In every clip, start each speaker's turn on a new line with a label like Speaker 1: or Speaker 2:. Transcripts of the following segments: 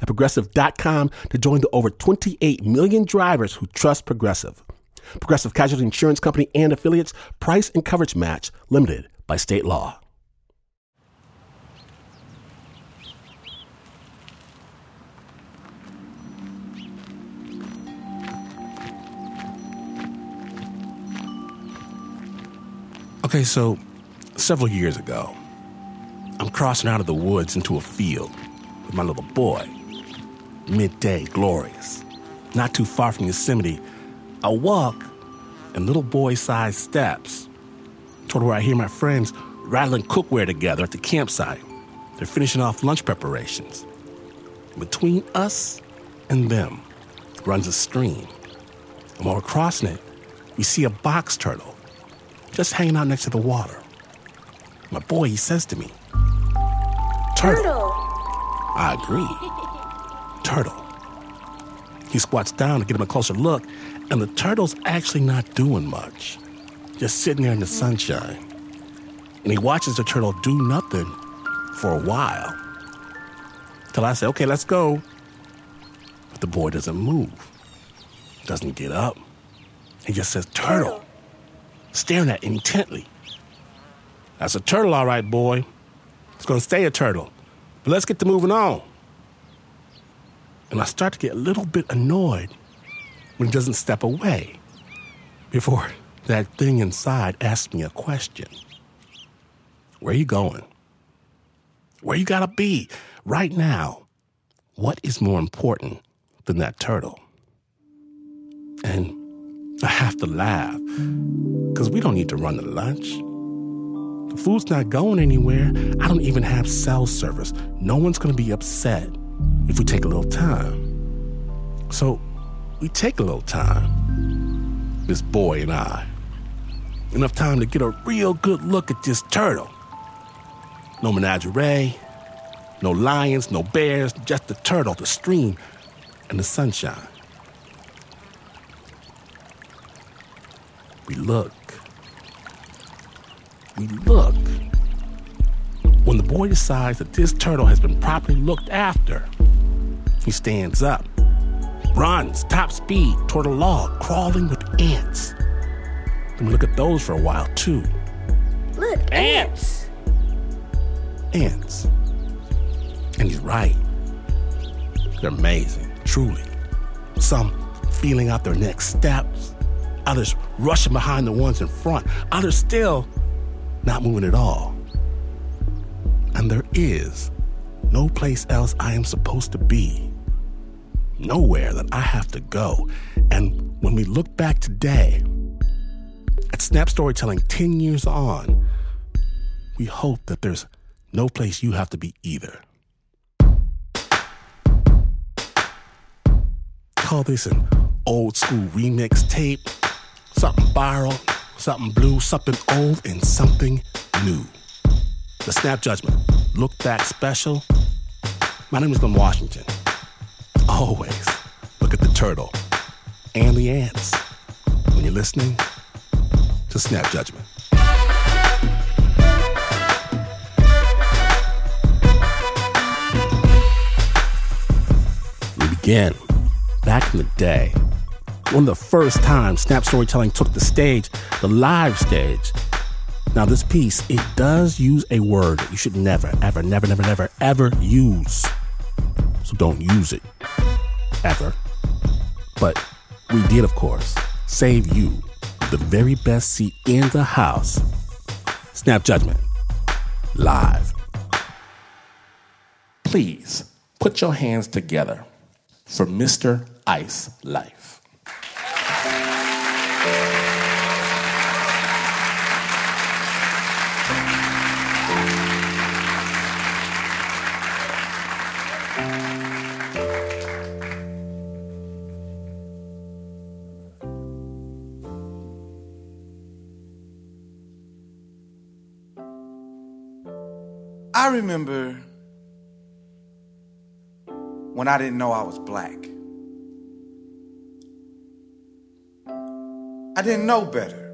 Speaker 1: at progressive.com to join the over 28 million drivers who trust Progressive. Progressive Casualty Insurance Company and affiliates, price and coverage match limited by state law. Okay, so several years ago, I'm crossing out of the woods into a field with my little boy. Midday, glorious. Not too far from Yosemite, I walk and little boy sized steps toward where I hear my friends rattling cookware together at the campsite. They're finishing off lunch preparations. Between us and them runs a stream. And while we're crossing it, we see a box turtle just hanging out next to the water. My boy, he says to me, Turtle.
Speaker 2: Turtle.
Speaker 1: I agree. Turtle. He squats down to get him a closer look, and the turtle's actually not doing much, just sitting there in the sunshine. And he watches the turtle do nothing for a while. Till I say, okay, let's go. But the boy doesn't move, doesn't get up. He just says, Turtle, staring at intently. That's a turtle, all right, boy. It's gonna stay a turtle. But let's get to moving on. And I start to get a little bit annoyed when he doesn't step away before that thing inside asks me a question. Where are you going? Where you gotta be right now? What is more important than that turtle? And I have to laugh because we don't need to run to lunch. The food's not going anywhere. I don't even have cell service. No one's gonna be upset if we take a little time. So we take a little time, this boy and I. Enough time to get a real good look at this turtle. No menagerie, no lions, no bears, just the turtle, the stream, and the sunshine. We look. We look. When the boy decides that this turtle has been properly looked after, he stands up, runs top speed toward a log, crawling with ants. And we look at those for a while too.
Speaker 2: Look, ants.
Speaker 1: Ants. And he's right. They're amazing, truly. Some feeling out their next steps, others rushing behind the ones in front, others still not moving at all. There is no place else I am supposed to be, nowhere that I have to go. And when we look back today at Snap Storytelling 10 years on, we hope that there's no place you have to be either. Call this an old school remix tape, something viral, something blue, something old, and something new. The Snap Judgment, Look Back Special. My name is Glynn Washington. Always look at the turtle and the ants when you're listening to Snap Judgment. We begin back in the day. One of the first times Snap Storytelling took the stage, the live stage. Now, this piece, it does use a word that you should never, ever, never, never, never, ever use. So don't use it. Ever. But we did, of course, save you the very best seat in the house. Snap Judgment. Live. Please put your hands together for Mr. Ise
Speaker 3: Lyfe. Remember when I didn't know I was black. I didn't know better.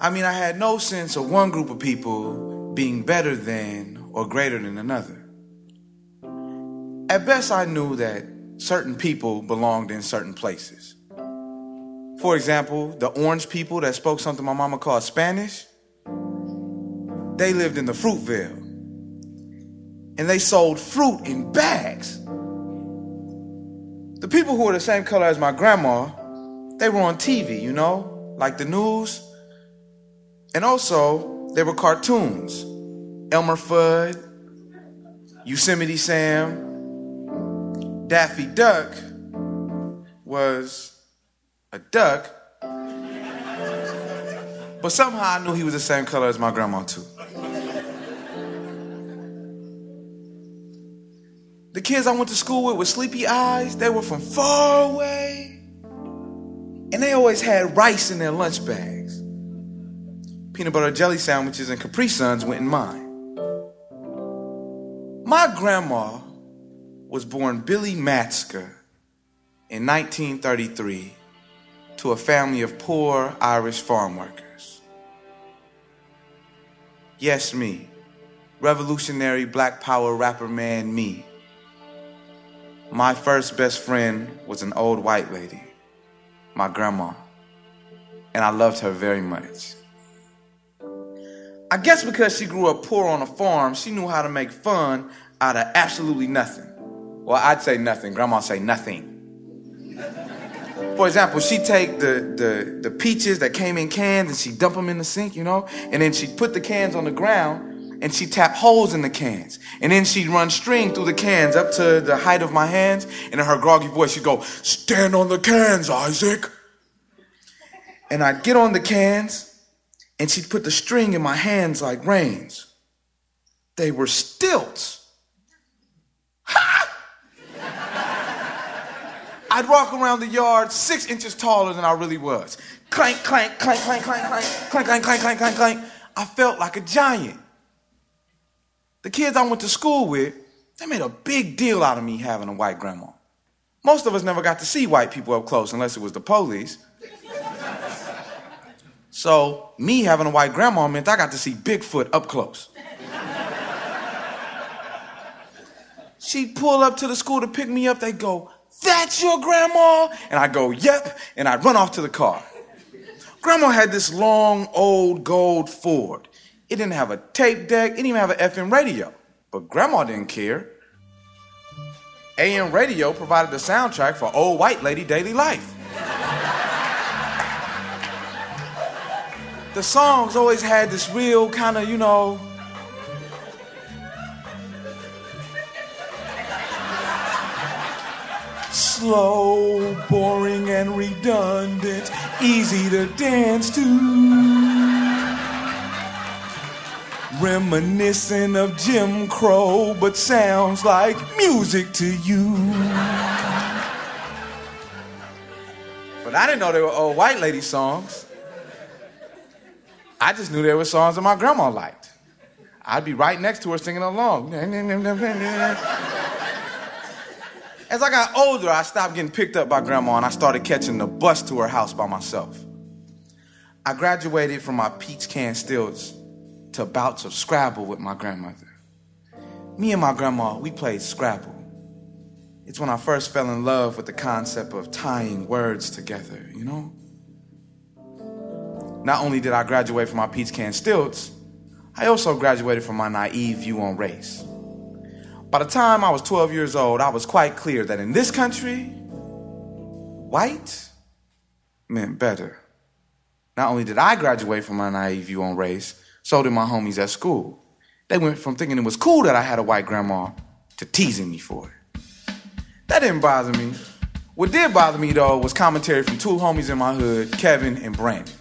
Speaker 3: I mean, I had no sense of one group of people being better than or greater than another. At best, I knew that certain people belonged in certain places. For example, the orange people that spoke something my mama called Spanish, they lived in the Fruitvale. And they sold fruit in bags. The people who were the same color as my grandma, they were on TV, you know, like the news. And also, there were cartoons Elmer Fudd, Yosemite Sam, Daffy Duck was a duck, but somehow I knew he was the same color as my grandma, too. The kids I went to school with with sleepy eyes, they were from far away. And they always had rice in their lunch bags. Peanut butter jelly sandwiches and Capri Suns went in mine. My grandma was born Billy Matsker in 1933 to a family of poor Irish farm workers. Yes, me, revolutionary black power rapper man, me. My first best friend was an old white lady, my grandma, and I loved her very much. I guess because she grew up poor on a farm, she knew how to make fun out of absolutely nothing. Well, I'd say nothing. Grandma say nothing. For example, she'd take the, the, the peaches that came in cans and she'd dump them in the sink, you know, and then she'd put the cans on the ground and she'd tap holes in the cans. And then she'd run string through the cans up to the height of my hands. And in her groggy voice, she'd go, Stand on the cans, Isaac. And I'd get on the cans and she'd put the string in my hands like reins. They were stilts. Ha! I'd walk around the yard six inches taller than I really was. Clank, clank, clank, clank, clank, clank, clank, clank, clank, clank, clank, clank. I felt like a giant. The kids I went to school with, they made a big deal out of me having a white grandma. Most of us never got to see white people up close unless it was the police. So, me having a white grandma meant I got to see Bigfoot up close. She'd pull up to the school to pick me up. They'd go, That's your grandma? And I'd go, Yep. And I'd run off to the car. Grandma had this long, old gold Ford. It didn't have a tape deck, it didn't even have an FM radio. But grandma didn't care. AM radio provided the soundtrack for old white lady daily life. the songs always had this real kind of, you know, slow, boring, and redundant, easy to dance to. Reminiscent of Jim Crow, but sounds like music to you. But I didn't know they were old white lady songs. I just knew they were songs that my grandma liked. I'd be right next to her singing along. As I got older, I stopped getting picked up by grandma and I started catching the bus to her house by myself. I graduated from my peach can stilts to bouts of Scrabble with my grandmother. Me and my grandma, we played Scrabble. It's when I first fell in love with the concept of tying words together, you know? Not only did I graduate from my peach can stilts, I also graduated from my naive view on race. By the time I was 12 years old, I was quite clear that in this country, white meant better. Not only did I graduate from my naive view on race, so did my homies at school. They went from thinking it was cool that I had a white grandma to teasing me for it. That didn't bother me. What did bother me though was commentary from two homies in my hood, Kevin and Brandon.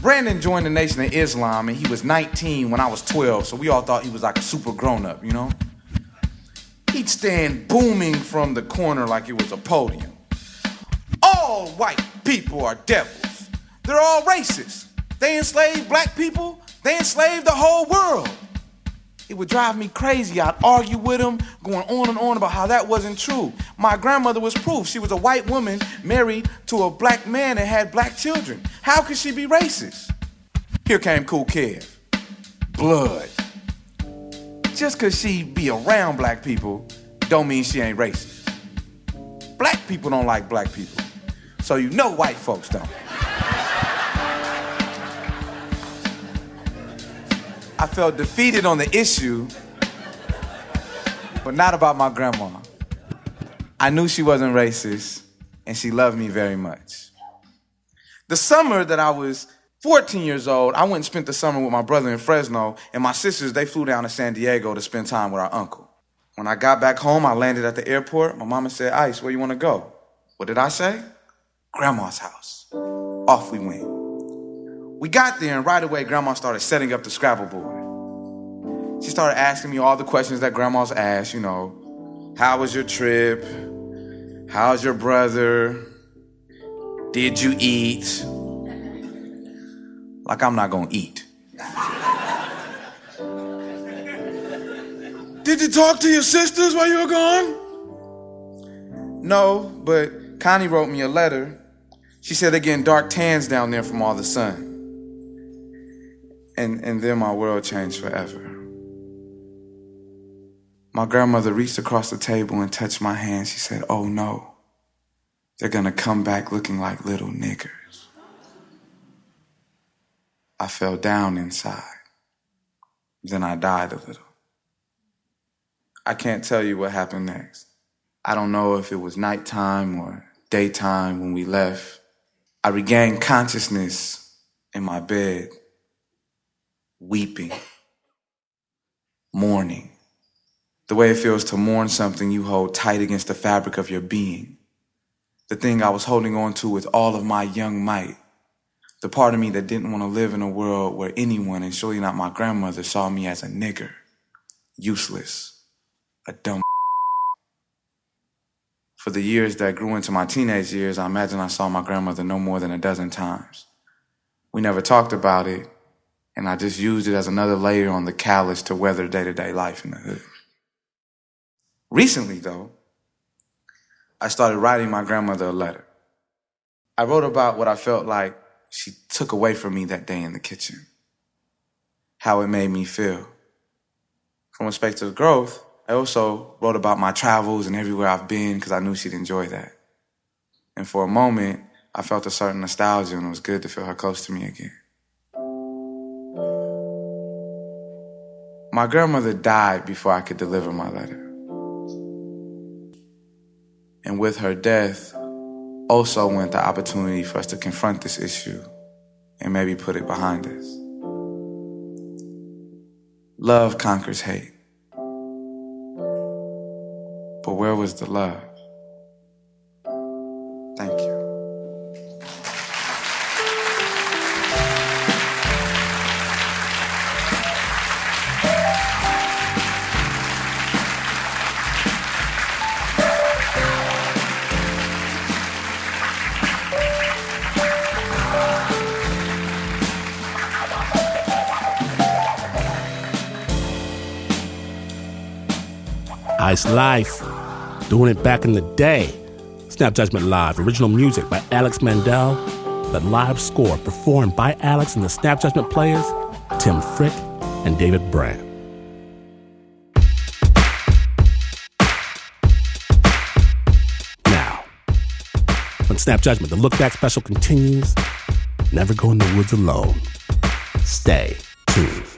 Speaker 3: Brandon joined the Nation of Islam and he was 19 when I was 12, so we all thought he was like a super grown up, you know? He'd stand booming from the corner like it was a podium. All white people are devils. They're all racist. They enslave black people, they enslaved the whole world. it would drive me crazy. I'd argue with him, going on and on about how that wasn't true. My grandmother was proof. She was a white woman married to a black man and had black children. How could she be racist? Here came Cool Kev. Blood. Just because she be around black people don't mean she ain't racist. Black people don't like black people. So you know white folks don't. I felt defeated on the issue, but not about my grandma. I knew she wasn't racist, and she loved me very much. The summer that I was 14 years old, I went and spent the summer with my brother in Fresno, and my sisters, they flew down to San Diego to spend time with our uncle. When I got back home, I landed at the airport. My mama said, Ice, where you want to go? What did I say? Grandma's house. Off we went. We got there, and right away, Grandma started setting up the Scrabble board. She started asking me all the questions that grandmas ask, you know, how was your trip? How's your brother? Did you eat? Like I'm not gonna eat. Did you talk to your sisters while you were gone? No, but Connie wrote me a letter. She said they're getting dark tans down there from all the sun and, and then my world changed forever. My grandmother reached across the table and touched my hand. She said, Oh no, they're gonna come back looking like little niggers. I fell down inside. Then I died a little. I can't tell you what happened next. I don't know if it was nighttime or daytime when we left. I regained consciousness in my bed weeping, mourning. The way it feels to mourn something you hold tight against the fabric of your being. The thing I was holding on to with all of my young might. The part of me that didn't want to live in a world where anyone, and surely not my grandmother, saw me as a nigger, useless, a dumb. For the years that grew into my teenage years, I imagine I saw my grandmother no more than a dozen times. We never talked about it, and I just used it as another layer on the callus to weather day to day life in the hood. Recently, though, I started writing my grandmother a letter. I wrote about what I felt like she took away from me that day in the kitchen, how it made me feel. From a space of growth, I also wrote about my travels and everywhere I've been because I knew she'd enjoy that. And for a moment, I felt a certain nostalgia and it was good to feel her close to me again. My grandmother died before I could deliver my letter. And with her death, also went the opportunity for us to confront this issue and maybe put it behind us. Love conquers hate. But where was the love?
Speaker 1: Ise Lyfe, doing it back in the day. Snap Judgment Live, original music by Alex Mandel. The live score performed by Alex and the Snap Judgment players, Tim Frick and David Brand. Now, on Snap Judgment, the Look Back special continues. Never go in the woods alone. Stay tuned.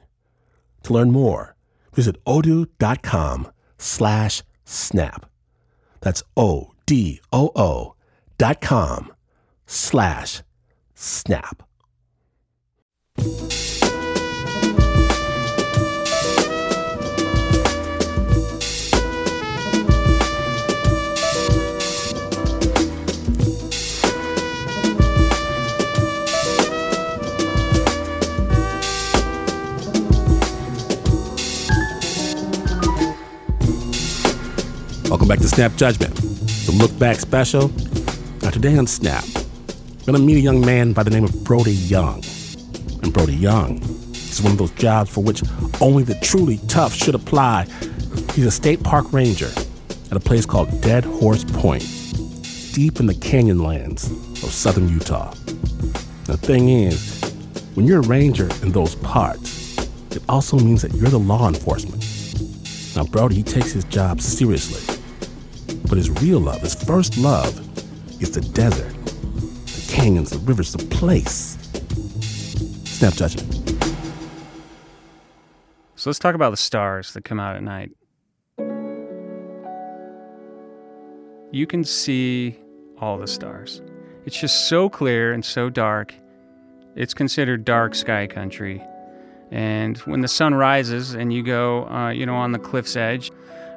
Speaker 1: To learn more, visit odoo.com slash snap. That's O-D-O-O dot com slash snap. Welcome back to Snap Judgment, the look back special. Now, today on Snap, I'm going to meet a young man by the name of Brody Young. And Brody Young is one of those jobs for which only the truly tough should apply. He's a state park ranger at a place called Dead Horse Point, deep in the canyon lands of southern Utah. The thing is, when you're a ranger in those parts, it also means that you're the law enforcement. Now, Brody, he takes his job seriously. But his real love, his first love, is the desert, the canyons, the rivers, the place. Snap judgment.
Speaker 4: So let's talk about the stars that come out at night. You can see all the stars. It's just so clear and so dark. It's considered dark sky country. And when the sun rises and you go, uh, you know, on the cliff's edge,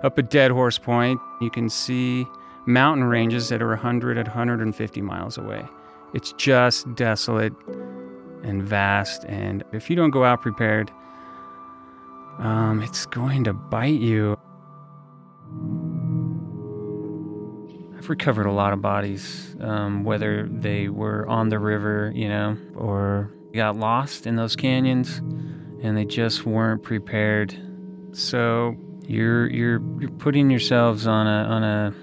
Speaker 4: up at Dead Horse Point, you can see mountain ranges that are 100 at 150 miles away. It's just desolate and vast. And if you don't go out prepared, um, it's going to bite you. I've recovered a lot of bodies, um, whether they were on the river, you know, or got lost in those canyons and they just weren't prepared. So you're you're you're putting yourselves on a on a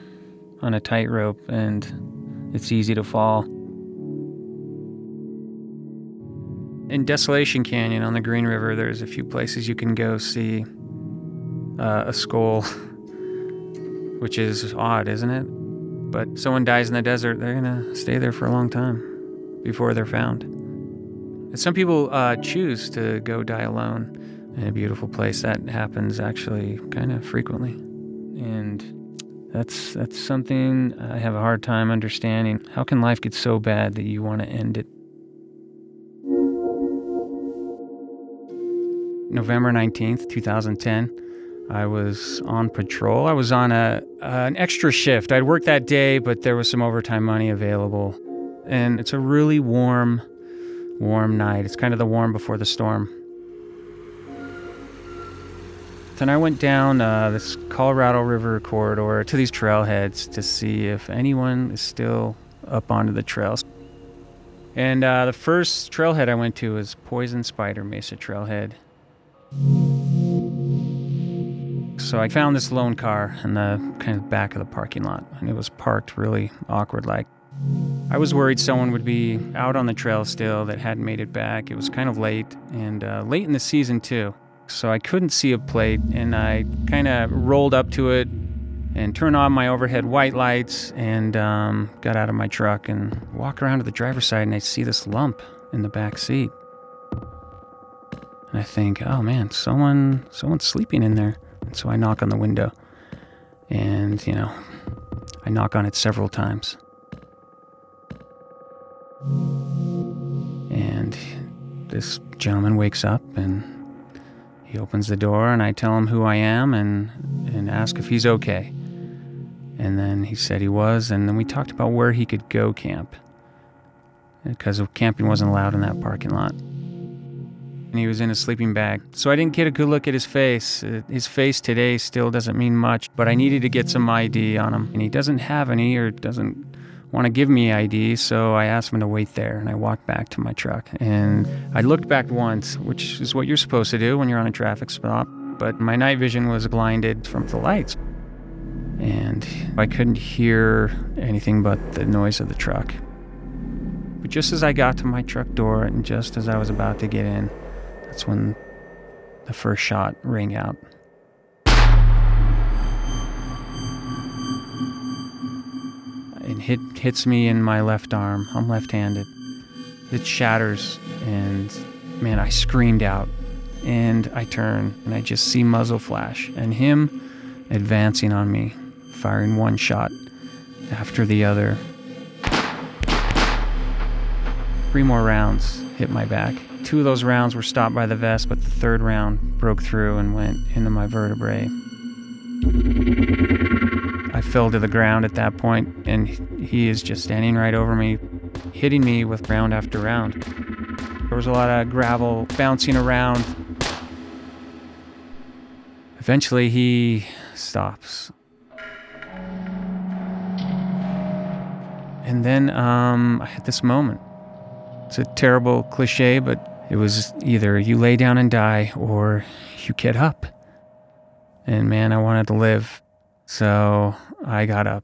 Speaker 4: on a tightrope and it's easy to fall. In Desolation Canyon on the Green River, there's a few places you can go see uh, a skull, which is odd, isn't it? But someone dies in the desert, they're gonna stay there for a long time before they're found. And some people uh, choose to go die alone a beautiful place. That happens actually kind of frequently, and that's that's something I have a hard time understanding. How can life get so bad that you want to end it? November 19th, 2010. I was on patrol. I was on a uh, an extra shift. I'd worked that day, but there was some overtime money available. And it's a really warm, warm night. It's kind of the warm before the storm. Then I went down uh, this Colorado River corridor to these trailheads to see if anyone is still up onto the trails. And uh, the first trailhead I went to was Poison Spider Mesa Trailhead. So I found this lone car in the kind of back of the parking lot, and it was parked really awkward like. I was worried someone would be out on the trail still that hadn't made it back. It was kind of late, and uh, late in the season too. So I couldn't see a plate, and I kind of rolled up to it and turned on my overhead white lights and um, got out of my truck and walked around to the driver's side, and I see this lump in the back seat. And I think, oh man, someone someone's sleeping in there. And so I knock on the window. And, you know, I knock on it several times. And this gentleman wakes up and he opens the door and I tell him who I am and and ask if he's okay. And then he said he was and then we talked about where he could go camp. Because camping wasn't allowed in that parking lot and he was in a sleeping bag. So I didn't get a good look at his face. Uh, his face today still doesn't mean much, but I needed to get some ID on him. And he doesn't have any or doesn't want to give me ID, so I asked him to wait there and I walked back to my truck. And I looked back once, which is what you're supposed to do when you're on a traffic stop, but my night vision was blinded from the lights. And I couldn't hear anything but the noise of the truck. But just as I got to my truck door and just as I was about to get in, that's when the first shot rang out. It hit, hits me in my left arm. I'm left handed. It shatters and man, I screamed out and I turn and I just see muzzle flash and him advancing on me, firing one shot after the other. Three more rounds hit my back. Two of those rounds were stopped by the vest, but the third round broke through and went into my vertebrae. I fell to the ground at that point, and he is just standing right over me, hitting me with round after round. There was a lot of gravel bouncing around. Eventually, he stops. And then um, I had this moment. It's a terrible cliche, but it was either you lay down and die or you get up. And man, I wanted to live. So I got up.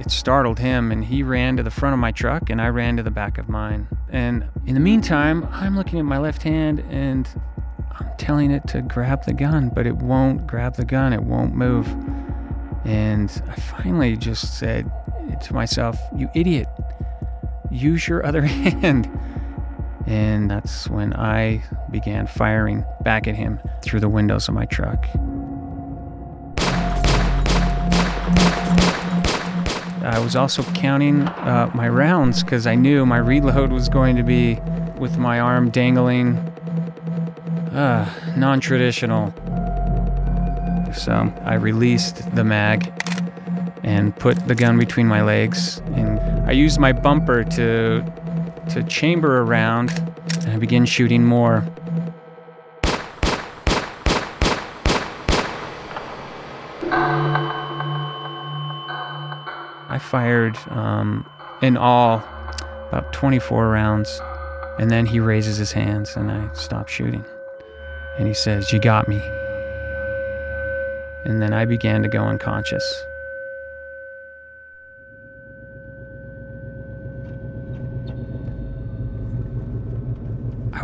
Speaker 4: It startled him, and he ran to the front of my truck, and I ran to the back of mine. And in the meantime, I'm looking at my left hand and I'm telling it to grab the gun, but it won't grab the gun, it won't move. And I finally just said to myself, You idiot, use your other hand. And that's when I began firing back at him through the windows of my truck. I was also counting uh, my rounds because I knew my reload was going to be with my arm dangling. Uh, non traditional. So I released the mag and put the gun between my legs. And I used my bumper to, to chamber around and I begin shooting more. I fired um, in all about 24 rounds. And then he raises his hands and I stop shooting. And he says, You got me. And then I began to go unconscious.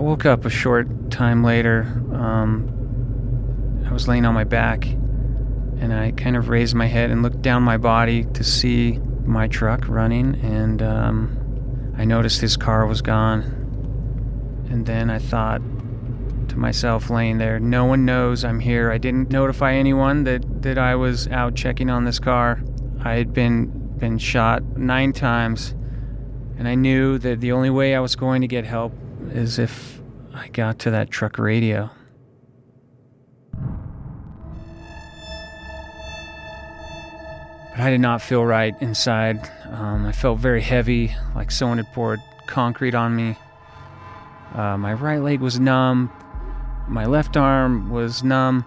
Speaker 4: Woke up a short time later. Um, I was laying on my back and I kind of raised my head and looked down my body to see my truck running, and um, I noticed his car was gone. And then I thought to myself, laying there, no one knows I'm here. I didn't notify anyone that, that I was out checking on this car. I had been been shot nine times, and I knew that the only way I was going to get help is if I got to that truck radio. But I did not feel right inside. Um, I felt very heavy, like someone had poured concrete on me. Uh, my right leg was numb, my left arm was numb,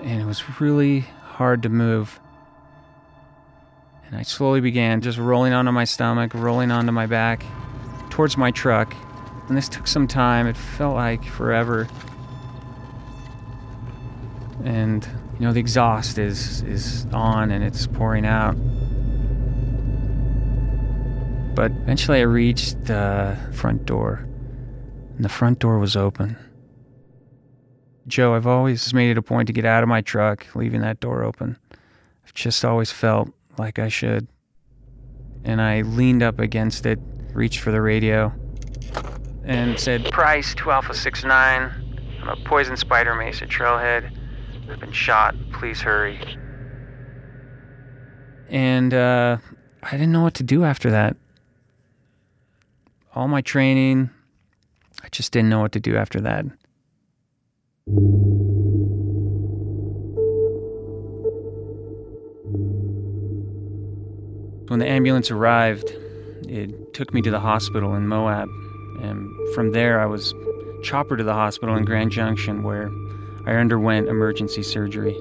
Speaker 4: and it was really hard to move. And I slowly began just rolling onto my stomach, rolling onto my back, towards my truck. And this took some time. It felt like forever. And you know the exhaust is is on and it's pouring out. But eventually I reached the front door. And the front door was open. Joe, I've always made it a point to get out of my truck, leaving that door open. I've just always felt like I should. And I leaned up against it, reached for the radio, and said, Price 2 Alpha 69. I'm a poison spider mesa trailhead. I've been shot. Please hurry. And uh, I didn't know what to do after that. All my training, I just didn't know what to do after that. When the ambulance arrived, it took me to the hospital in Moab. And from there, I was chopper to the hospital in Grand Junction, where I underwent emergency surgery.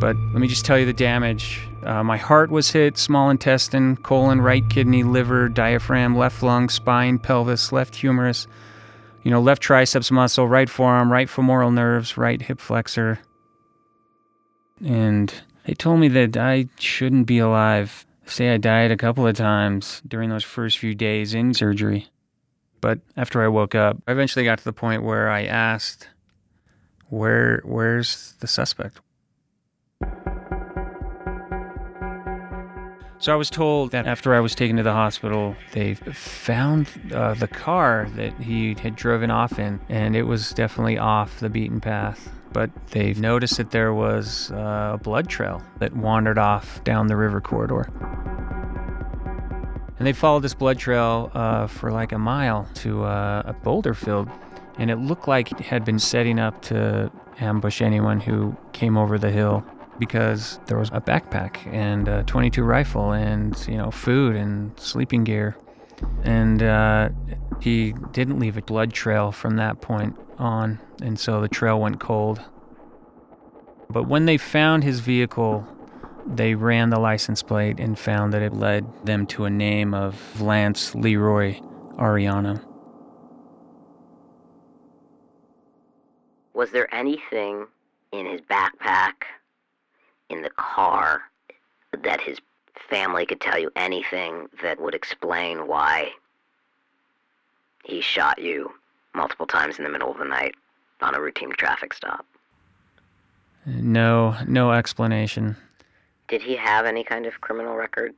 Speaker 4: But let me just tell you the damage. Uh, my heart was hit, small intestine, colon, right kidney, liver, diaphragm, left lung, spine, pelvis, left humerus, you know, left triceps muscle, right forearm, right femoral nerves, right hip flexor. And they told me that I shouldn't be alive. Say I died a couple of times during those first few days in surgery. But after I woke up, I eventually got to the point where I asked, "Where where's the suspect?" So I was told that after I was taken to the hospital, they found uh, the car that he had driven off in, and it was definitely off the beaten path. But they noticed that there was uh, a blood trail that wandered off down the river corridor. And they followed this blood trail uh, for like a mile to uh, a boulder field, and it looked like it had been setting up to ambush anyone who came over the hill because there was a backpack and a 22 rifle and you know food and sleeping gear. And uh, he didn't leave a blood trail from that point on. And so the trail went cold. But when they found his vehicle they ran the license plate and found that it led them to a name of lance leroy arellano
Speaker 2: Was there anything in his backpack, in the car, that his family could tell you anything that would explain why he shot you multiple times in the middle of the night on a routine traffic stop?
Speaker 4: no no explanation
Speaker 2: Did he have any kind of criminal record?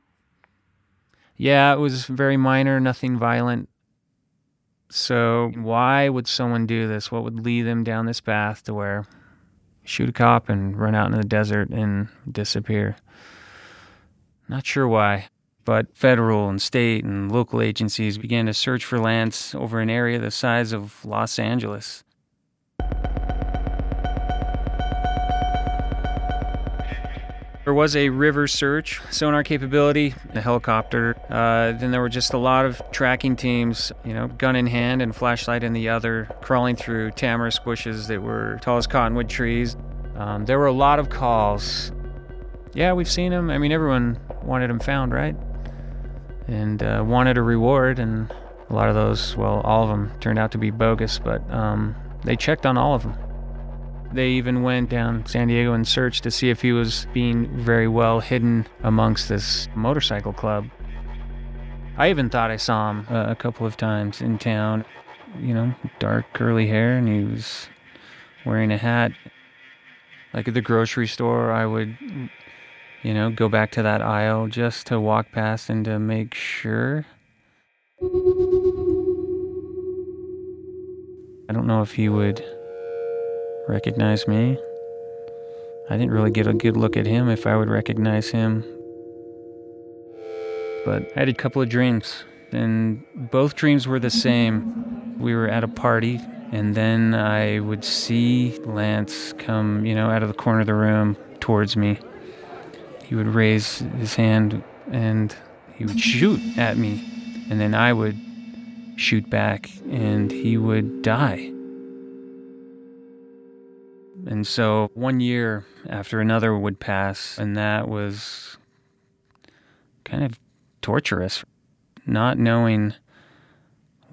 Speaker 4: Yeah, it was very minor, nothing violent. So, why would someone do this? What would lead them down this path to where shoot a cop and run out into the desert and disappear? Not sure why, but federal and state and local agencies began to search for Lance over an area the size of Los Angeles. There was a river search, sonar capability, a helicopter. Uh, then there were just a lot of tracking teams, you know, gun in hand and flashlight in the other, crawling through tamarisk bushes that were tall as cottonwood trees. Um, there were a lot of calls. Yeah, we've seen them. I mean, everyone wanted them found, right? And uh, wanted a reward, and a lot of those, well, all of them turned out to be bogus, but um, they checked on all of them. They even went down San Diego and searched to see if he was being very well hidden amongst this motorcycle club. I even thought I saw him uh, a couple of times in town. You know, dark curly hair, and he was wearing a hat. Like at the grocery store, I would, you know, go back to that aisle just to walk past and to make sure. I don't know if he would recognize me. I didn't really get a good look at him if I would recognize him. But I had a couple of dreams, and both dreams were the same. We were at a party, and then I would see Lance come, you know, out of the corner of the room towards me. He would raise his hand and he would shoot at me, and then I would shoot back, and he would die. And so one year after another would pass, and that was kind of torturous, not knowing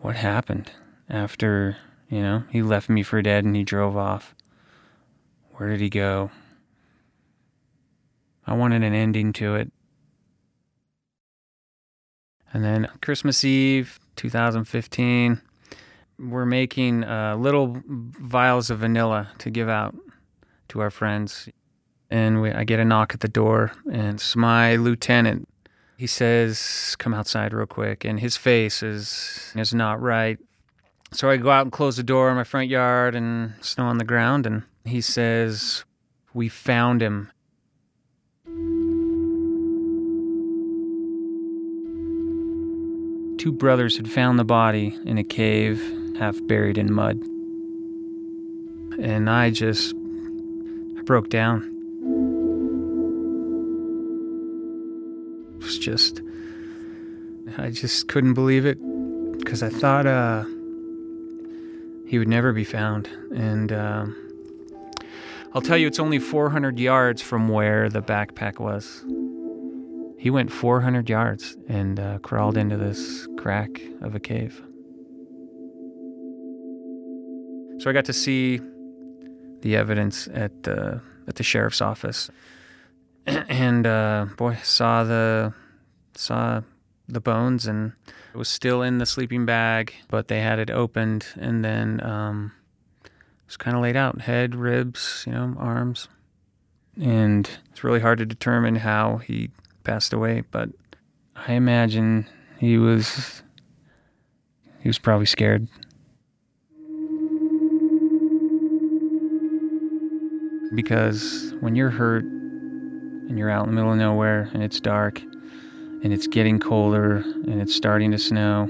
Speaker 4: what happened after, you know, he left me for dead and he drove off. Where did he go? I wanted an ending to it. And then Christmas Eve, 2015, we're making uh, little vials of vanilla to give out to our friends. And we, I get a knock at the door, and it's my lieutenant. He says, "Come outside real quick," and his face is is not right. So I go out and close the door in my front yard, and snow on the ground. And he says, "We found him." Two brothers had found the body in a cave half buried in mud. And I just I broke down. It was just I just couldn't believe it because I thought uh, he would never be found. And um, I'll tell you, it's only 400 yards from where the backpack was. He went 400 yards and uh, crawled into this crack of a cave. So I got to see the evidence at the at the sheriff's office, and uh, boy, saw the saw the bones, and it was still in the sleeping bag, but they had it opened, and then um, it was kind of laid out: head, ribs, you know, arms, and it's really hard to determine how he passed away, but I imagine he was he was probably scared. Because when you're hurt and you're out in the middle of nowhere and it's dark and it's getting colder and it's starting to snow,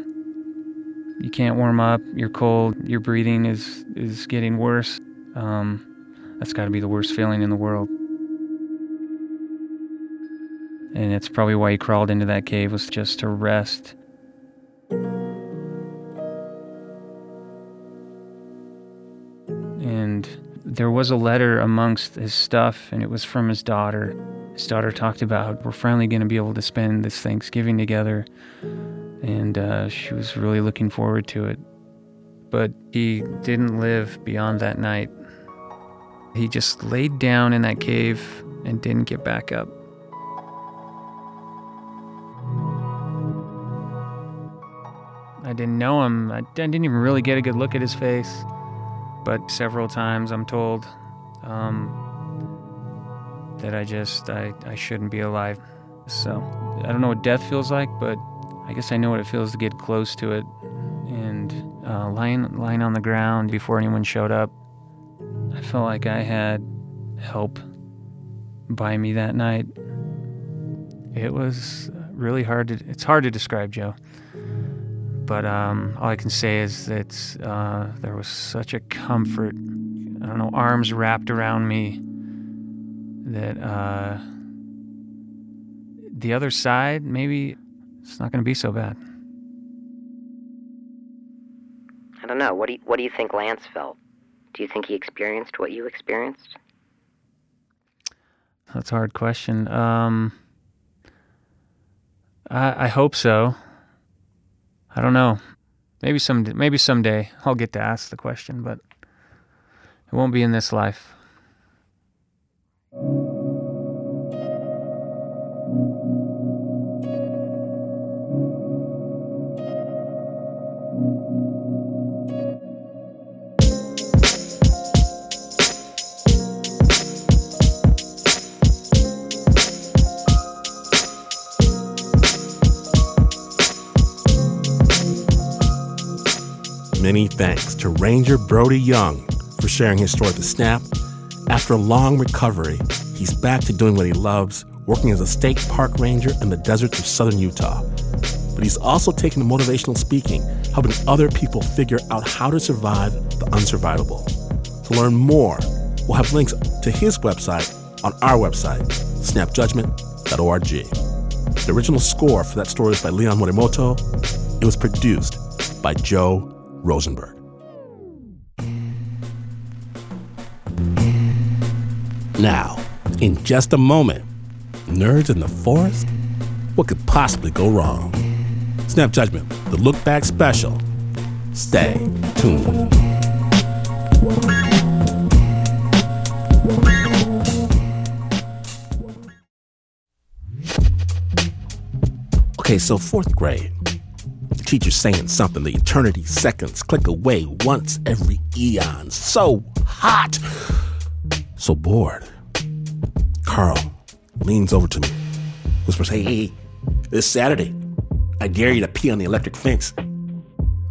Speaker 4: you can't warm up, you're cold, your breathing is, is getting worse. Um, that's got to be the worst feeling in the world. And it's probably why he crawled into that cave was just to rest. There was a letter amongst his stuff, and it was from his daughter. His daughter talked about, We're finally going to be able to spend this Thanksgiving together. And uh, she was really looking forward to it. But he didn't live beyond that night. He just laid down in that cave and didn't get back up. I didn't know him. I didn't even really get a good look at his face. But several times I'm told um, that I just, I, I shouldn't be alive. So I don't know what death feels like, but I guess I know what it feels to get close to it. And uh, lying, lying on the ground before anyone showed up, I felt like I had help by me that night. It was really hard to, it's hard to describe, Joe. But um, all I can say is that uh, there was such a comfort, I don't know, arms wrapped around me that uh, the other side, maybe it's not going to be so bad.
Speaker 2: I don't know. What do you, what do you think Lance felt? Do you think he experienced what you experienced?
Speaker 4: That's a hard question. Um, I, I hope so. I don't know. Maybe some maybe someday I'll get to ask the question, but it won't be in this life.
Speaker 1: Thanks to Ranger Brody Young for sharing his story to Snap. After a long recovery, he's back to doing what he loves, working as a state park ranger in the deserts of southern Utah. But he's also taking to motivational speaking, helping other people figure out how to survive the unsurvivable. To learn more, we'll have links to his website on our website, snapjudgment.org. The original score for that story is by Leon Morimoto. It was produced by Joe Rosenberg. Now, in just a moment, nerds in the forest? What could possibly go wrong? Snap Judgment, the Look Back Special. Stay tuned. Okay, so fourth grade. Teacher's saying something. The eternity seconds click away once every eon. So hot. So bored. Carl leans over to me, whispers, Hey, hey, this Saturday, I dare you to pee on the electric fence.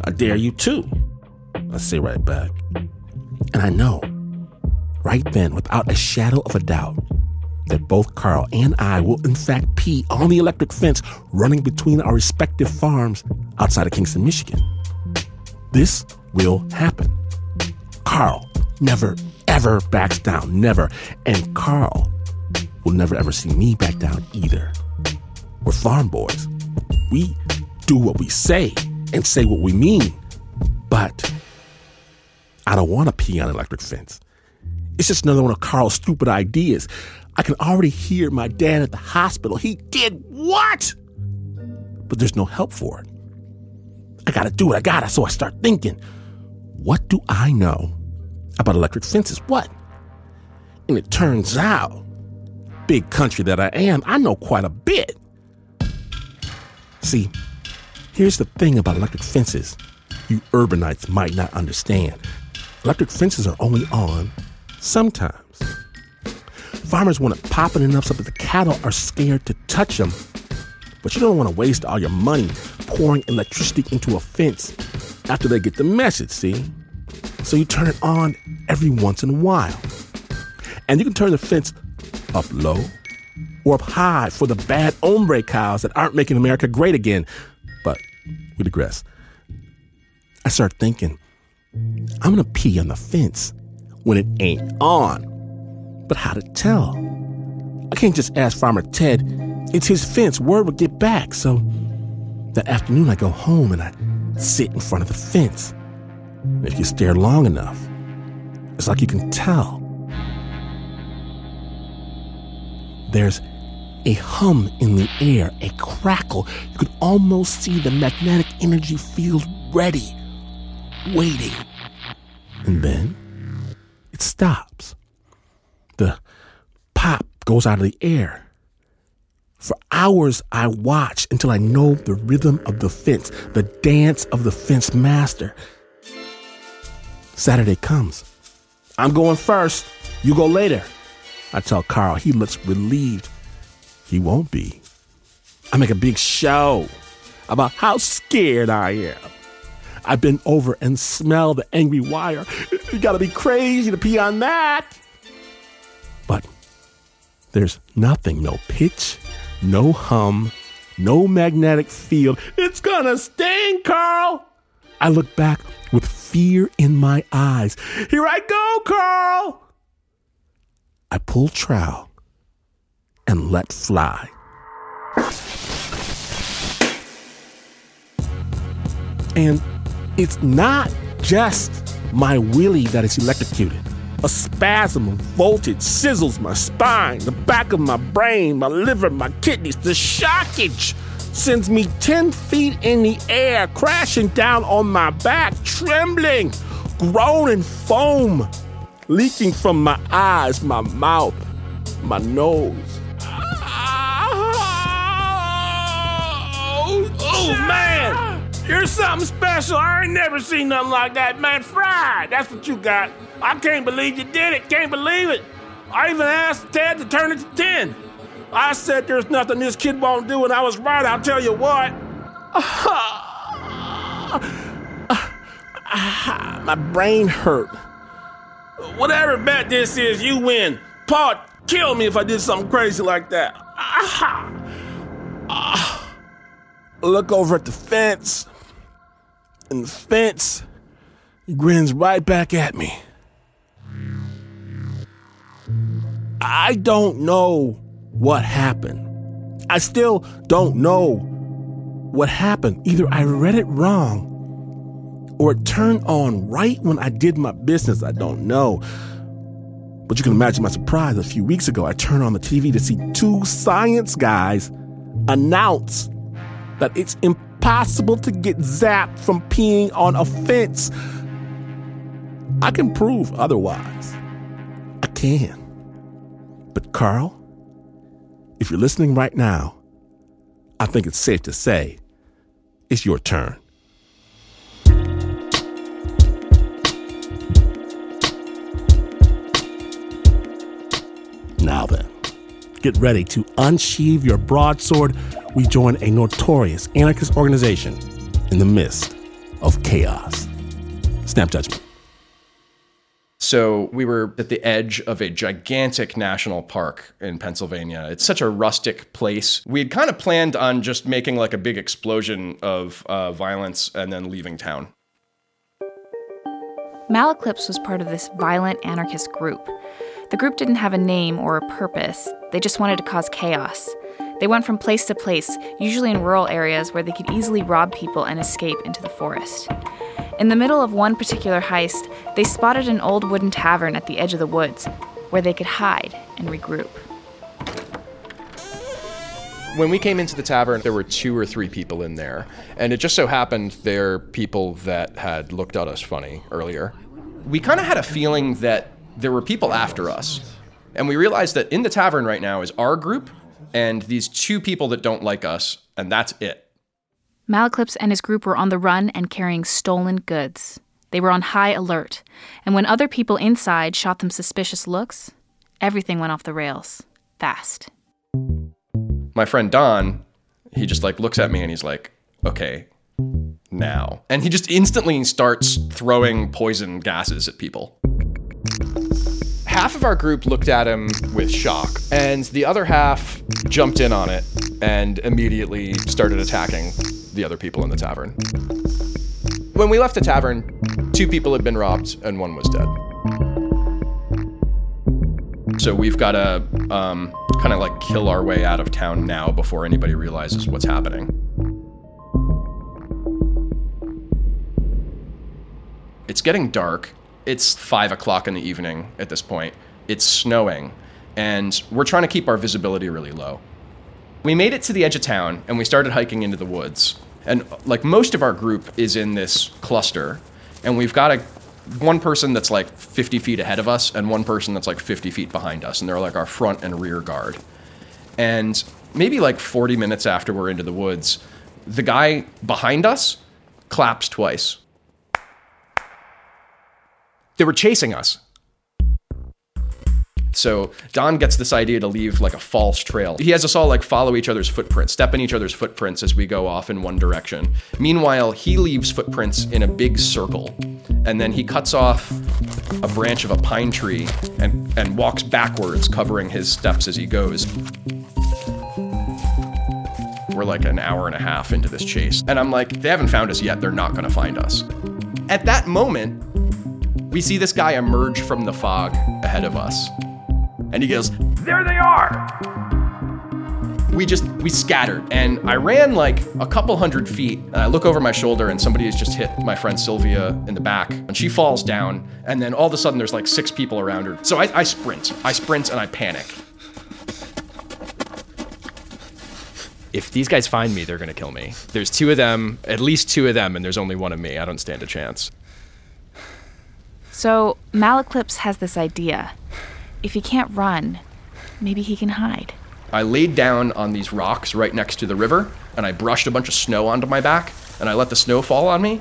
Speaker 1: I dare you too. I say right back. And I know, right then, without a shadow of a doubt, that both Carl and I will in fact pee on the electric fence running between our respective farms outside of Kingston, Michigan. This will happen. Carl never, ever backs down. Never. And Carl will never, ever see me back down either. We're farm boys. We do what we say and say what we mean. But I don't want to pee on an electric fence. It's just another one of Carl's stupid ideas. I can already hear my dad at the hospital. He did what? But there's no help for it. I gotta do it. I gotta. So I start thinking, what do I know about electric fences? What? And it turns out, big country that I am, I know quite a bit. See, here's the thing about electric fences you urbanites might not understand. Electric fences are only on sometimes. Farmers want to pop it enough so that the cattle are scared to touch them. But you don't want to waste all your money pouring electricity into a fence after they get the message, see? So you turn it on every once in a while. And you can turn the fence up low or up high for the bad hombre cows that aren't making America great again. But we digress. I start thinking, I'm gonna pee on the fence when it ain't on. But how to tell? I can't just ask Farmer Ted. It's his fence. Word will get back. So that afternoon, I go home and I sit in front of the fence. And if you stare long enough, it's like you can tell. There's a hum in the air, a crackle. You could almost see the magnetic energy field ready, waiting. And then it stops. The pop goes out of the air. For hours, I watch until I know the rhythm of the fence, the dance of the fence master. Saturday comes. I'm going first. You go later. I tell Carl. He looks relieved. He won't be. I make a big show about how scared I am. I bend over and smell the angry wire. You gotta be crazy to pee on that. But there's nothing, no pitch, no hum, no magnetic field. It's gonna sting, Carl. I look back with fear in my eyes. Here I go, Carl. I pull trowel and let fly. And it's not just my Willie that is electrocuted. A spasm of voltage sizzles my spine, the back of my brain, my liver, my kidneys. The shockage sends me 10 feet in the air, crashing down on my back, trembling, groaning foam, leaking from my eyes, my mouth, my nose. Oh, oh man! You're something special. I ain't never seen nothing like that, man. Fried. That's what you got. I can't believe you did it. Can't believe it. I even asked Ted to turn it to 10. I said there's nothing this kid won't do, and I was right. I'll tell you what. My brain hurt. Whatever bet this is, you win. Paul, kill me if I did something crazy like that. Look over at the fence and the fence grins right back at me. I don't know what happened. I still don't know what happened. Either I read it wrong or it turned on right when I did my business. I don't know. But you can imagine my surprise a few weeks ago. I turned on the TV to see two science guys announce that it's impossible to get zapped from peeing on a fence. I can prove otherwise. I can. But, Carl, if you're listening right now, I think it's safe to say it's your turn. Now then, get ready to unsheathe your broadsword. We join a notorious anarchist organization in the midst of chaos. Snap judgment.
Speaker 5: So we were at the edge of a gigantic national park in Pennsylvania. It's such a rustic place. We had kind of planned on just making like a big explosion of uh, violence and then leaving town.
Speaker 6: Malaclips was part of this violent anarchist group. The group didn't have a name or a purpose, they just wanted to cause chaos. They went from place to place, usually in rural areas where they could easily rob people and escape into the forest. In the middle of one particular heist, they spotted an old wooden tavern at the edge of the woods where they could hide and regroup.
Speaker 5: When we came into the tavern, there were two or three people in there, and it just so happened they're people that had looked at us funny earlier. We kind of had a feeling that there were people after us, and we realized that in the tavern right now is our group and these two people that don't like us, and that's it.
Speaker 6: Malaclips and his group were on the run and carrying stolen goods. They were on high alert, and when other people inside shot them suspicious looks, everything went off the rails fast.
Speaker 5: My friend Don, he just like looks at me and he's like, okay, now. And he just instantly starts throwing poison gases at people. Half of our group looked at him with shock, and the other half jumped in on it and immediately started attacking the other people in the tavern. When we left the tavern, two people had been robbed and one was dead. So we've got to um, kind of like kill our way out of town now before anybody realizes what's happening. It's getting dark. It's five o'clock in the evening at this point. It's snowing, and we're trying to keep our visibility really low. We made it to the edge of town and we started hiking into the woods. And like most of our group is in this cluster, and we've got a one person that's like 50 feet ahead of us and one person that's like 50 feet behind us, and they're like our front and rear guard. And maybe like 40 minutes after we're into the woods, the guy behind us claps twice. They were chasing us. So Don gets this idea to leave like a false trail. He has us all like follow each other's footprints, step in each other's footprints as we go off in one direction. Meanwhile, he leaves footprints in a big circle, and then he cuts off a branch of a pine tree and, and walks backwards, covering his steps as he goes. We're like an hour and a half into this chase, and I'm like, they haven't found us yet. They're not gonna find us. At that moment, we see this guy emerge from the fog ahead of us. And he goes, There they are! We just, we scattered. And I ran like a couple hundred feet. And I look over my shoulder and somebody has just hit my friend Sylvia in the back. And she falls down. And then all of a sudden there's like six people around her. So I, I sprint. I sprint and I panic. If these guys find me, they're gonna kill me. There's two of them, at least two of them, and there's only one of me. I don't stand a chance.
Speaker 6: So Malaclips has this idea. If he can't run, maybe he can hide.
Speaker 5: I laid down on these rocks right next to the river, and I brushed a bunch of snow onto my back, and I let the snow fall on me.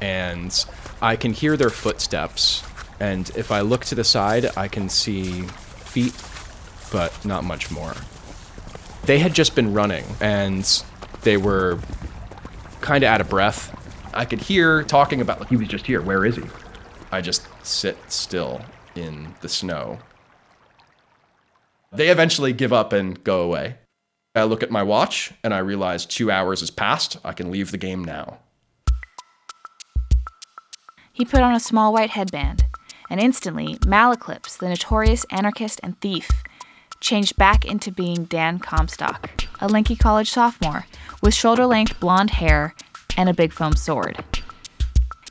Speaker 5: And I can hear their footsteps, and if I look to the side, I can see feet, but not much more. They had just been running, and they were kind of out of breath. I could hear talking about, like, he was just here. Where is he? I just sit still in the snow. They eventually give up and go away. I look at my watch and I realize two hours has passed. I can leave the game now.
Speaker 6: He put on a small white headband, and instantly, Malaclips, the notorious anarchist and thief, changed back into being Dan Comstock, a lanky college sophomore with shoulder length blonde hair and a big foam sword.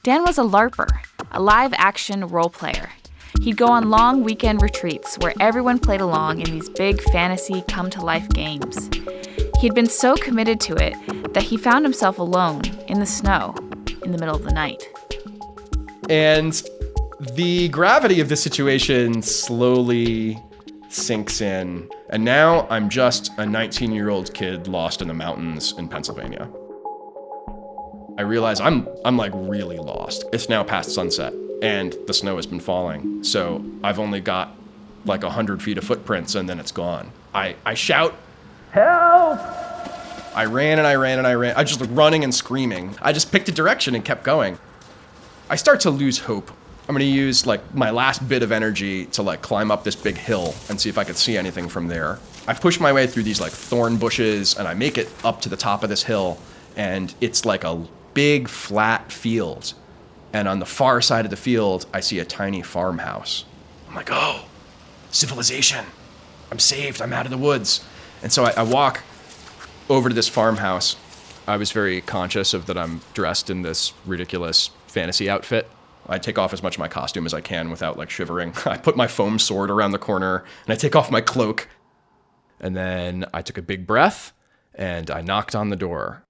Speaker 6: Dan was a LARPer, a live action role player. He'd go on long weekend retreats where everyone played along in these big fantasy come to life games. He'd been so committed to it that he found himself alone in the snow in the middle of the night.
Speaker 5: And the gravity of the situation slowly sinks in. And now I'm just a 19 year old kid lost in the mountains in Pennsylvania. I realize I'm I'm like really lost. It's now past sunset and the snow has been falling. So I've only got like a hundred feet of footprints and then it's gone. I, I shout, Help! I ran and I ran and I ran. I just running and screaming. I just picked a direction and kept going. I start to lose hope. I'm gonna use like my last bit of energy to like climb up this big hill and see if I could see anything from there. I push my way through these like thorn bushes and I make it up to the top of this hill and it's like a big flat field. And on the far side of the field, I see a tiny farmhouse. I'm like, oh, civilization. I'm saved. I'm out of the woods. And so I, I walk over to this farmhouse. I was very conscious of that I'm dressed in this ridiculous fantasy outfit. I take off as much of my costume as I can without like shivering. I put my foam sword around the corner and I take off my cloak. And then I took a big breath and I knocked on the door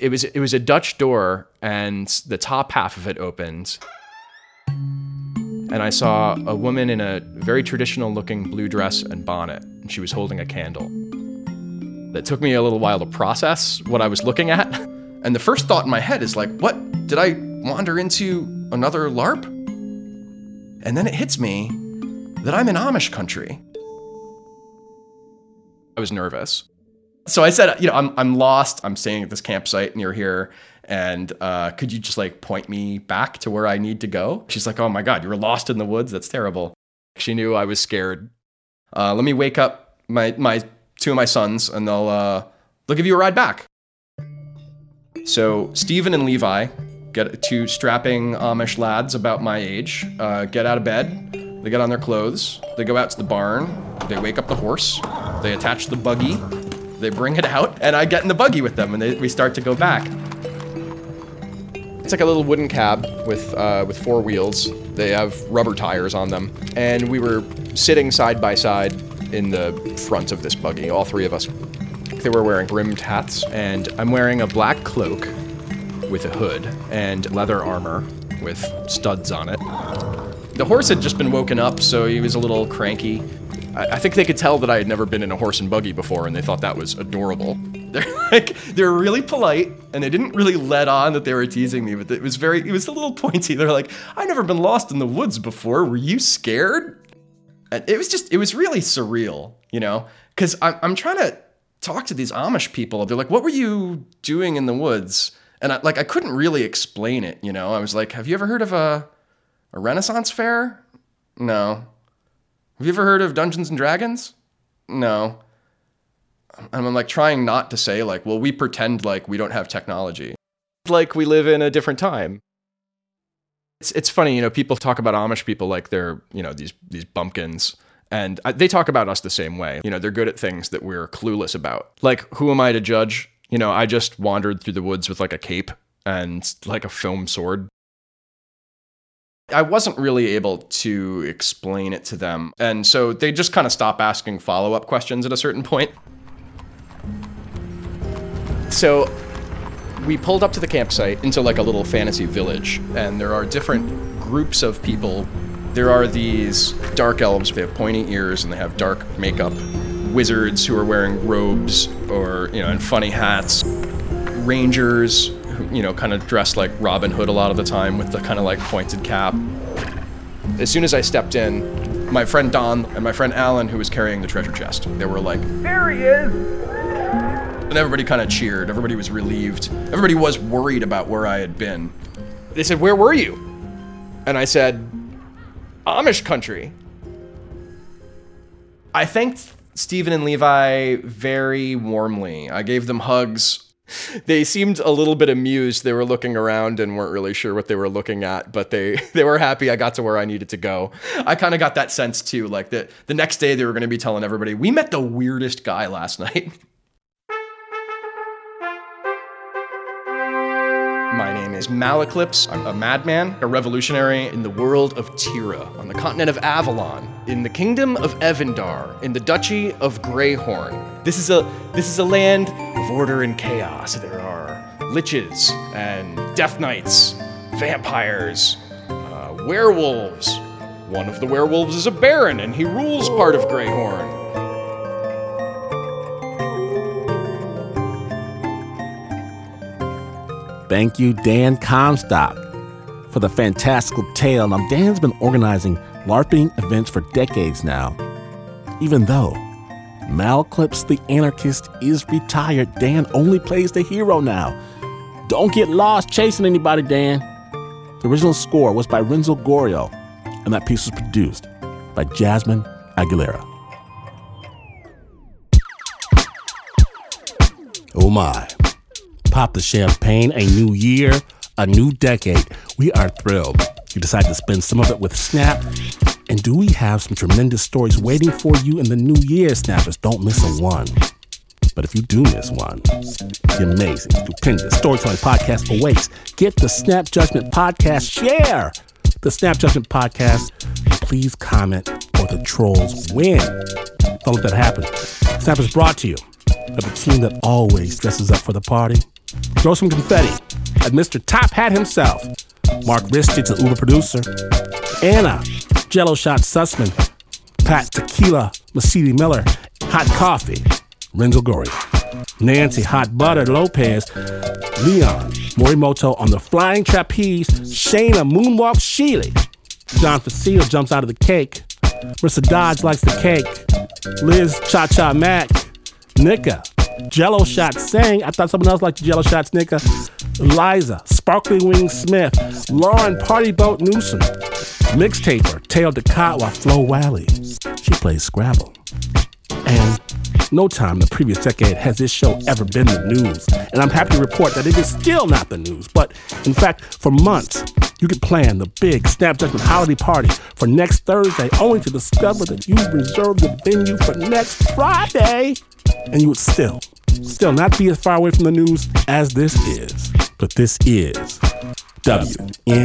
Speaker 5: it was it was a Dutch door, and the top half of it opened, and I saw a woman in a very traditional looking blue dress and bonnet, and she was holding a candle. It took me a little while to process what I was looking at, and the first thought in my head is like, what did I wander into another LARP? And then it hits me that I'm in Amish country. I was nervous. So I said, you know, I'm, I'm lost. I'm staying at this campsite near here. And uh, could you just like point me back to where I need to go? She's like, oh my God, you were lost in the woods? That's terrible. She knew I was scared. Uh, let me wake up my, my two of my sons and they'll, uh, they'll give you a ride back. So Stephen and Levi, get two strapping Amish lads about my age, uh, get out of bed. They get on their clothes. They go out to the barn. They wake up the horse. They attach the buggy. They bring it out, and I get in the buggy with them, and they, we start to go back. It's like a little wooden cab with uh, with four wheels. They have rubber tires on them, and we were sitting side by side in the front of this buggy. All three of us. They were wearing brimmed hats, and I'm wearing a black cloak with a hood and leather armor with studs on it. The horse had just been woken up, so he was a little cranky. I, I think they could tell that I had never been in a horse and buggy before, and they thought that was adorable. They're like they're really polite, and they didn't really let on that they were teasing me, but it was very it was a little pointy. They're like, "I've never been lost in the woods before. Were you scared?" And it was just it was really surreal, you know, because I'm I'm trying to talk to these Amish people. They're like, "What were you doing in the woods?" And I like I couldn't really explain it, you know. I was like, "Have you ever heard of a a Renaissance fair? No. Have you ever heard of Dungeons and Dragons? No. And I'm like trying not to say, like, well, we pretend like we don't have technology. Like we live in a different time. It's, it's funny, you know, people talk about Amish people like they're, you know, these, these bumpkins. And uh, they talk about us the same way. You know, they're good at things that we're clueless about. Like, who am I to judge? You know, I just wandered through the woods with like a cape and like a foam sword. I wasn't really able to explain it to them. And so they just kind of stop asking follow up questions at a certain point. So we pulled up to the campsite into like a little fantasy village, and there are different groups of people. There are these dark elves, they have pointy ears and they have dark makeup. Wizards who are wearing robes or, you know, and funny hats. Rangers you know, kind of dressed like Robin Hood a lot of the time with the kind of like pointed cap. As soon as I stepped in, my friend Don and my friend Alan, who was carrying the treasure chest, they were like, There he is! And everybody kind of cheered. Everybody was relieved. Everybody was worried about where I had been. They said, Where were you? And I said, Amish country. I thanked Stephen and Levi very warmly. I gave them hugs they seemed a little bit amused. They were looking around and weren't really sure what they were looking at, but they they were happy I got to where I needed to go. I kind of got that sense too, like that the next day they were going to be telling everybody, "We met the weirdest guy last night." My name is Malaclips. I'm a madman, a revolutionary in the world of Tira, on the continent of Avalon, in the kingdom of Evandar, in the duchy of Greyhorn. This is a this is a land order and chaos. There are liches and death knights, vampires, uh, werewolves. One of the werewolves is a baron, and he rules part of Greyhorn.
Speaker 1: Thank you, Dan Comstock, for the fantastical tale. Now, Dan's been organizing LARPing events for decades now. Even though Malaclips the Anarchist is retired, Dan only plays the hero now. Don't get lost chasing anybody, Dan. The original score was by Renzo Gorrio, and that piece was produced by Jasmine Aguilera. Oh my. Pop the champagne, a new year, a new decade. We are thrilled. You decide to spend some of it with Snap. And do we have some tremendous stories waiting for you in the new year, Snappers? Don't miss a one. But if you do miss one, the amazing, stupendous storytelling podcast awaits. Get the Snap Judgment Podcast. Share the Snap Judgment Podcast. Please comment or the trolls win. Don't let that happen. Snap is brought to you by the team that always dresses up for the party Throw some confetti at Mr. Top Hat himself, Mark Ristich, the Uber producer, Anna, Jello Shot Sussman, Pat Tequila, Mesiti-Miller, Hot Coffee, Renzo Gorrio, Nancy Hot Butter Lopez, Leon, Morimoto on the Flying Trapeze, Shayna Moonwalk Shealy, John Facile jumps out of the cake, Marissa Dodge likes the cake, Liz Cha Cha Mac, Nika, Jello Shot Sang. I thought someone else liked Jello Shots Nika. Liza, Sparkling Wing Smith, Lauren Party Boat Newsom, Mixtaper, Tail Decatwa, Flo Wally. She plays Scrabble. And no time in the previous decade has this show ever been the news. And I'm happy to report that it is still not the news. But in fact, for months, you could plan the big Snap Judgment holiday party for next Thursday, only to discover that you've reserved the venue for next Friday. And you would still, still not be as far away from the news as this is. But this is WNYC.